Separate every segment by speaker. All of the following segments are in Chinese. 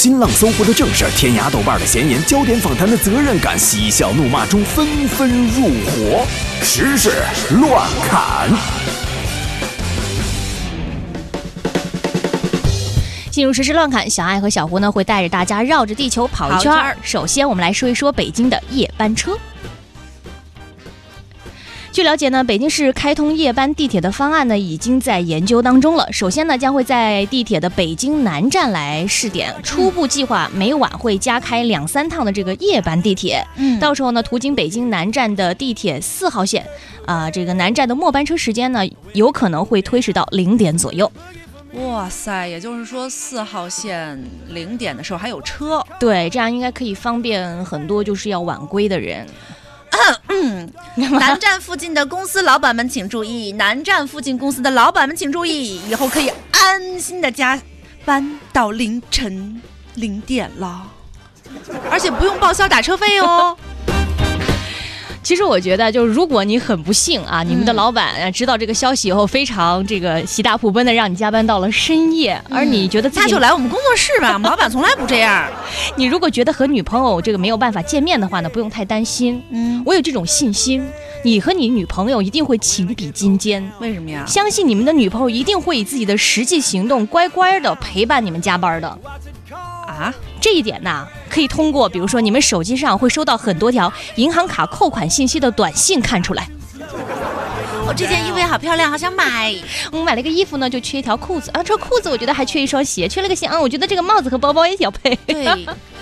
Speaker 1: 新浪、搜狐的正事，天涯、豆瓣的闲言，焦点访谈的责任感，嬉笑怒骂中纷纷入伙，时事乱砍。
Speaker 2: 进入实时乱砍，小爱和小胡呢会带着大家绕着地球跑一圈儿。首先，我们来说一说北京的夜班车。据了解呢，北京市开通夜班地铁的方案呢已经在研究当中了。首先呢，将会在地铁的北京南站来试点，初步计划每晚会加开两三趟的这个夜班地铁。
Speaker 3: 嗯
Speaker 2: 到时候呢，途经北京南站的地铁四号线，啊、这个南站的末班车时间呢，有可能会推迟到零点左右。
Speaker 3: 哇塞，也就是说四号线零点的时候还有车。
Speaker 2: 对，这样应该可以方便很多就是要晚归的人。
Speaker 3: 南站附近的公司老板们请注意，南站附近公司的老板们请注意，以后可以安心的加班到凌晨零点了，而且不用报销打车费哦。
Speaker 2: 其实我觉得，就是如果你很不幸啊，你们的
Speaker 3: 嗯
Speaker 2: 老板啊知道这个消息以后，非常这个喜大普奔的让你加班到了深夜，而你觉得自己
Speaker 3: 那就来我们工作室吧，我 们老板从来不这样。
Speaker 2: 你如果觉得和女朋友这个没有办法见面的话呢，不用太担心。
Speaker 3: 嗯，
Speaker 2: 我有这种信心，你和你女朋友一定会情比金坚。
Speaker 3: 为什么呀？
Speaker 2: 相信你们的女朋友一定会以自己的实际行动乖乖的陪伴你们加班的。
Speaker 3: 啊，
Speaker 2: 这一点呢，可以通过比如说你们手机上会收到很多条银行卡扣款信息的短信看出来。
Speaker 3: 我这件衣服也好漂亮，好想买。
Speaker 2: 我买了个衣服呢，就缺一条裤子啊，这裤子我觉得还缺一双鞋，缺了个鞋啊，我觉得这个帽子和包包也要配。
Speaker 3: 对，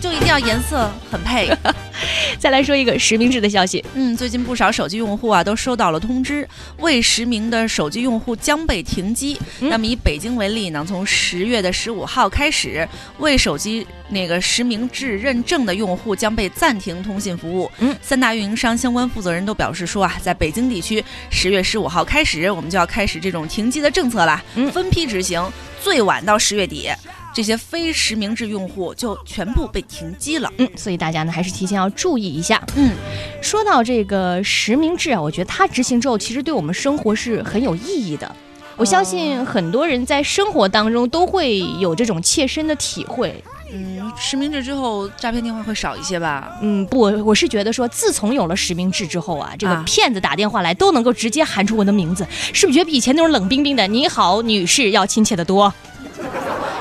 Speaker 3: 就一定要颜色很配。
Speaker 2: 再来说一个实名制的消息，
Speaker 3: 嗯，最近不少手机用户啊都收到了通知，未实名的手机用户将被停机。
Speaker 2: 嗯
Speaker 3: 那么以北京为例呢，从十月的十五号开始，未手机那个实名制认证的用户将被暂停通信服务。
Speaker 2: 嗯，
Speaker 3: 三大运营商相关负责人都表示说啊，在北京地区，十月十五号开始，我们就要开始这种停机的政策了，
Speaker 2: 嗯
Speaker 3: 分批执行，最晚到十月底。这些非实名制用户就全部被停机了。
Speaker 2: 嗯，所以大家呢还是提前要注意一下。
Speaker 3: 嗯，
Speaker 2: 说到这个实名制啊，我觉得它执行之后，其实对我们生活是很有意义的。我相信很多人在生活当中都会有这种切身的体会。
Speaker 3: 嗯，实名制之后，诈骗电话会少一些吧？
Speaker 2: 嗯，不，我是觉得说，自从有了实名制之后啊，这个
Speaker 3: 啊
Speaker 2: 骗子打电话来都能够直接喊出我的名字，是不是觉得比以前那种冷冰冰的“你好，女士”要亲切的多？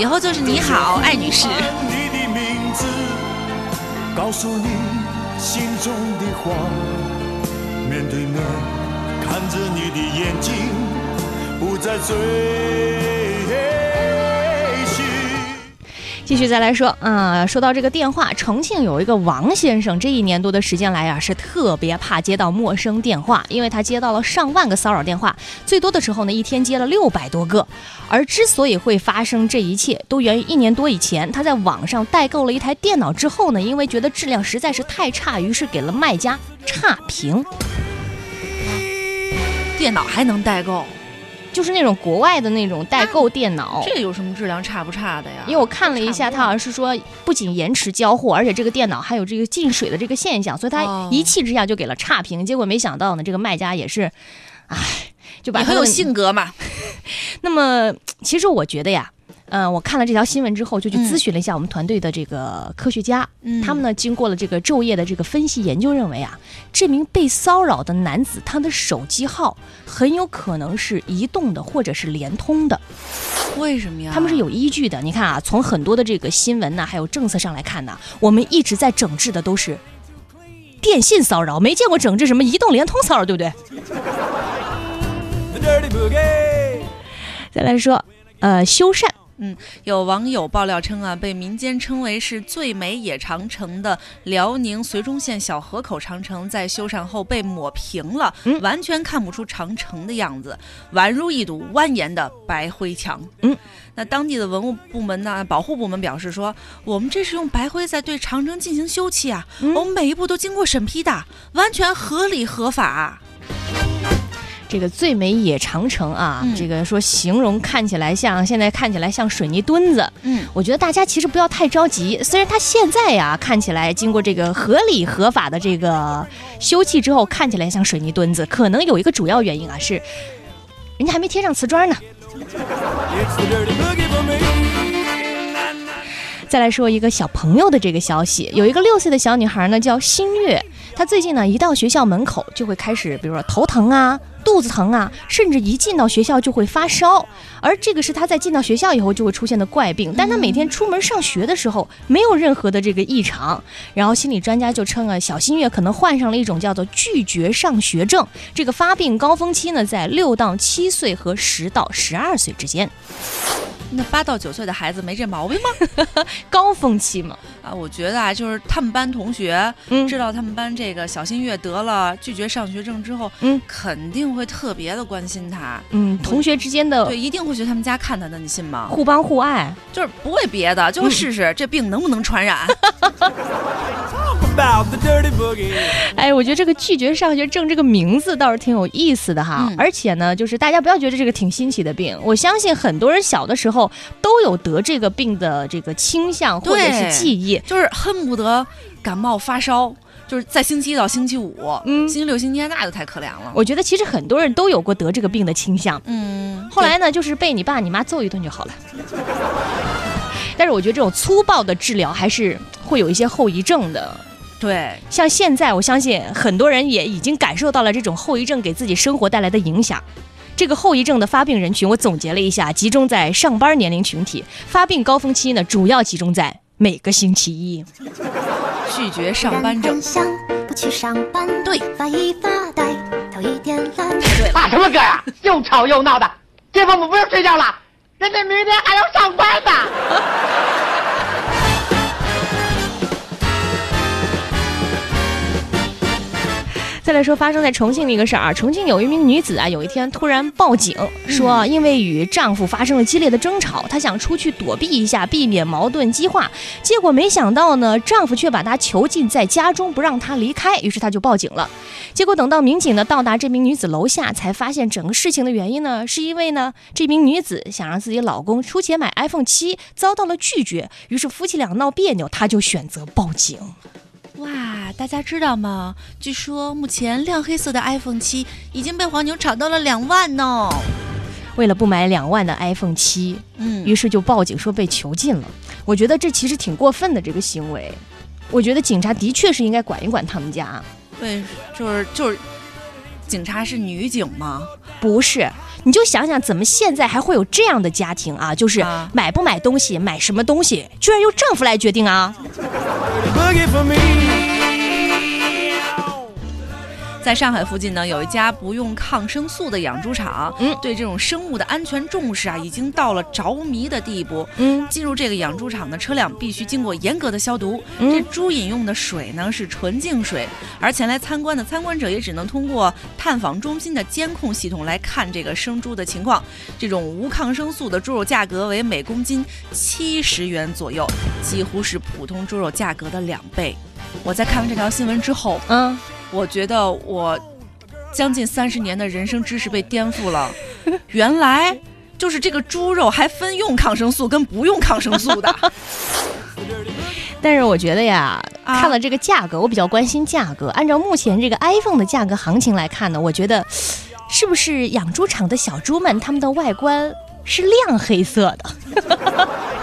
Speaker 3: 以后就是你好，艾女士。
Speaker 4: 你的名字，告诉你心中的话，面对面看着你的眼睛，不再醉。
Speaker 2: 继续再来说，啊、说到这个电话，重庆有一个王先生，这一年多的时间来啊，是特别怕接到陌生电话，因为他接到了上万个骚扰电话，最多的时候呢，一天接了六百多个。而之所以会发生这一切，都源于一年多以前，他在网上代购了一台电脑之后呢，因为觉得质量实在是太差，于是给了卖家差评，
Speaker 3: 电脑还能代购，
Speaker 2: 就是那种国外的那种代购电脑。
Speaker 3: 这有什么质量差不差的呀？
Speaker 2: 因为我看了一下，他好像是说不仅延迟交货，而且这个电脑还有这个进水的这个现象，所以他
Speaker 3: 哦
Speaker 2: 一气之下就给了差评。结果没想到呢，这个卖家也是，唉，就把
Speaker 3: 你很有性格嘛。
Speaker 2: 那么，其实我觉得呀，嗯、我看了这条新闻之后，就去
Speaker 3: 嗯
Speaker 2: 咨询了一下我们团队的这个科学家，
Speaker 3: 嗯
Speaker 2: 他们呢经过了这个昼夜的这个分析研究，认为啊，这名被骚扰的男子他的手机号很有可能是移动的或者是联通的。
Speaker 3: 为什么呀？
Speaker 2: 他们是有依据的。你看啊，从很多的这个新闻呐、还有政策上来看呢，我们一直在整治的都是电信骚扰，没见过整治什么移动、联通骚扰，对不对？再来说，呃，修缮。
Speaker 3: 有网友爆料称啊，被民间称为是最美野长城的辽宁绥中县小河口长城，在修缮后被抹平了，
Speaker 2: 嗯
Speaker 3: 完全看不出长城的样子，宛如一堵蜿蜒的白灰墙。
Speaker 2: 嗯，
Speaker 3: 那当地的文物部门呢，保护部门表示说，我们这是用白灰在对长城进行修葺啊，
Speaker 2: 嗯
Speaker 3: 我们每一步都经过审批的，完全合理合法。
Speaker 2: 这个最美野长城啊，
Speaker 3: 嗯
Speaker 2: 这个说形容看起来像现在看起来像水泥墩子。
Speaker 3: 嗯，
Speaker 2: 我觉得大家其实不要太着急，虽然它现在呀看起来经过这个合理合法的这个修葺之后，看起来像水泥墩子，可能有一个主要原因啊是，人家还没贴上瓷砖呢。再来说一个小朋友的这个消息，有一个六岁的小女孩呢，叫新月，她最近呢一到学校门口就会开始，比如说头疼啊。肚子疼啊，甚至一进到学校就会发烧，而这个是他在进到学校以后就会出现的怪病。但他每天出门上学的时候没有任何的这个异常，然后心理专家就称啊，小新月可能患上了一种叫做拒绝上学症。这个发病高峰期呢，在六到七岁和十到十二岁之间。
Speaker 3: 那八到九岁的孩子没这毛病吗？
Speaker 2: 高峰期嘛，
Speaker 3: 啊，我觉得啊，就是他们班同学
Speaker 2: 嗯
Speaker 3: 知道他们班这个小新月得了拒绝上学症之后，
Speaker 2: 嗯
Speaker 3: 肯定会特别的关心他，
Speaker 2: 嗯，同学之间的
Speaker 3: 对，一定会去他们家看他的，你信吗？
Speaker 2: 互帮互爱。
Speaker 3: 就是不为别的，就试试这病能不能传染。
Speaker 4: about the dirty boogie.
Speaker 2: 哎，我觉得这个拒绝上学症这个名字倒是挺有意思的哈，
Speaker 3: 嗯
Speaker 2: 而且呢，就是大家不要觉得这个挺新奇的病，我相信很多人小的时候都有得这个病的这个倾向或者是记忆。
Speaker 3: 就是恨不得感冒发烧，就是在星期一到星期五，
Speaker 2: 嗯
Speaker 3: 星期六、星期天那就太可怜了。
Speaker 2: 我觉得其实很多人都有过得这个病的倾向，
Speaker 3: 嗯，
Speaker 2: 后来呢，就是被你爸你妈揍一顿就好了。但是我觉得这种粗暴的治疗还是会有一些后遗症的。
Speaker 3: 对，
Speaker 2: 像现在，我相信很多人也已经感受到了这种后遗症给自己生活带来的影响。这个后遗症的发病人群，我总结了一下，集中在上班年龄群体，发病高峰期呢，主要集中在每个星期一。
Speaker 3: 拒绝上班症
Speaker 5: 不去上班，
Speaker 3: 对
Speaker 5: 发一发呆，头一点懒。
Speaker 6: 唱什么歌呀、又吵又闹的，这父母不用睡觉了，人家明天还要上班呢。
Speaker 2: 再来说发生在重庆的一个事儿啊，重庆有一名女子啊，有一天突然报警说，因为与丈夫发生了激烈的争吵，她想出去躲避一下，避免矛盾激化。结果没想到呢，丈夫却把她囚禁在家中，不让她离开，于是她就报警了。结果等到民警呢到达这名女子楼下，才发现整个事情的原因呢，是因为呢这名女子想让自己老公出钱买 iPhone 七，遭到了拒绝，于是夫妻俩闹别扭，她就选择报警。
Speaker 3: 哇，大家知道吗？据说目前亮黑色的 iPhone 七已经被黄牛炒到了两万呢。
Speaker 2: 为了不买两万的 iPhone 七，
Speaker 3: 嗯，
Speaker 2: 于是就报警说被囚禁了。我觉得这其实挺过分的这个行为，我觉得警察的确是应该管一管他们家。
Speaker 3: 对，就是就是，警察是女警吗？
Speaker 2: 不是，你就想想怎么现在还会有这样的家庭啊？就是
Speaker 3: 啊
Speaker 2: 买不买东西，买什么东西，居然由丈夫来决定啊！
Speaker 3: 在上海附近呢，有一家不用抗生素的养猪场，
Speaker 2: 嗯
Speaker 3: 对这种生物的安全重视啊，已经到了着迷的地步。
Speaker 2: 嗯
Speaker 3: 进入这个养猪场的车辆必须经过严格的消毒，
Speaker 2: 嗯
Speaker 3: 这猪饮用的水呢是纯净水，而前来参观的参观者也只能通过探访中心的监控系统来看这个生猪的情况。这种无抗生素的猪肉价格为每公斤七十元左右，几乎是普通猪肉价格的两倍。我在看完这条新闻之后，
Speaker 2: 嗯，
Speaker 3: 我觉得我将近三十年的人生知识被颠覆了。原来就是这个猪肉还分用抗生素跟不用抗生素的。
Speaker 2: 但是我觉得呀，
Speaker 3: 啊
Speaker 2: 看了这个价格，我比较关心价格。按照目前这个 iPhone 的价格行情来看呢，我觉得是不是养猪场的小猪们它们的外观是亮黑色的？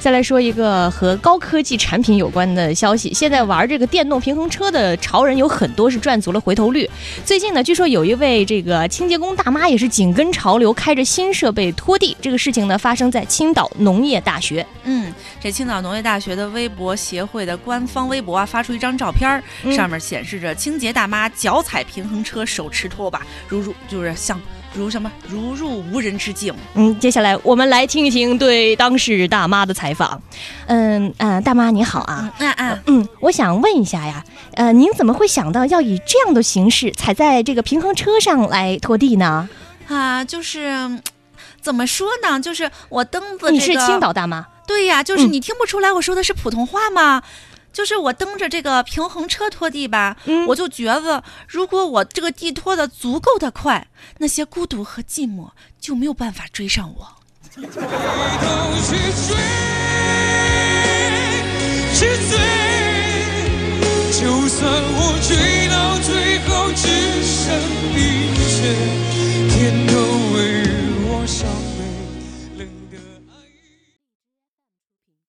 Speaker 2: 再来说一个和高科技产品有关的消息，现在玩这个电动平衡车的潮人有很多是赚足了回头率。最近呢，据说有一位这个清洁工大妈也是紧跟潮流，开着新设备拖地。这个事情呢，发生在青岛农业大学。
Speaker 3: 嗯，这青岛农业大学的微博协会的官方微博啊，发出一张照片上面显示着清洁大妈脚踩平衡车，手持拖把，如如就是像如什么如入无人之境。
Speaker 2: 嗯，接下来我们来听一听对当事大妈的采访。嗯呃，大妈你好啊。
Speaker 3: 嗯嗯嗯，
Speaker 2: 嗯，我想问一下呀，呃，您怎么会想到要以这样的形式踩在这个平衡车上来拖地呢？
Speaker 3: 啊，就是嗯怎么说呢？就是我蹬子、这个，
Speaker 2: 你是青岛大妈？
Speaker 3: 对呀，就是
Speaker 2: 嗯
Speaker 3: 你听不出来我说的是普通话吗？就是我蹬着这个平衡车拖地吧，
Speaker 2: 嗯
Speaker 3: 我就觉得，如果我这个地拖的足够的快，那些孤独和寂寞就没有办法追上我。
Speaker 4: 去追，去追，
Speaker 7: 就算我追到最后只剩冰雪，天都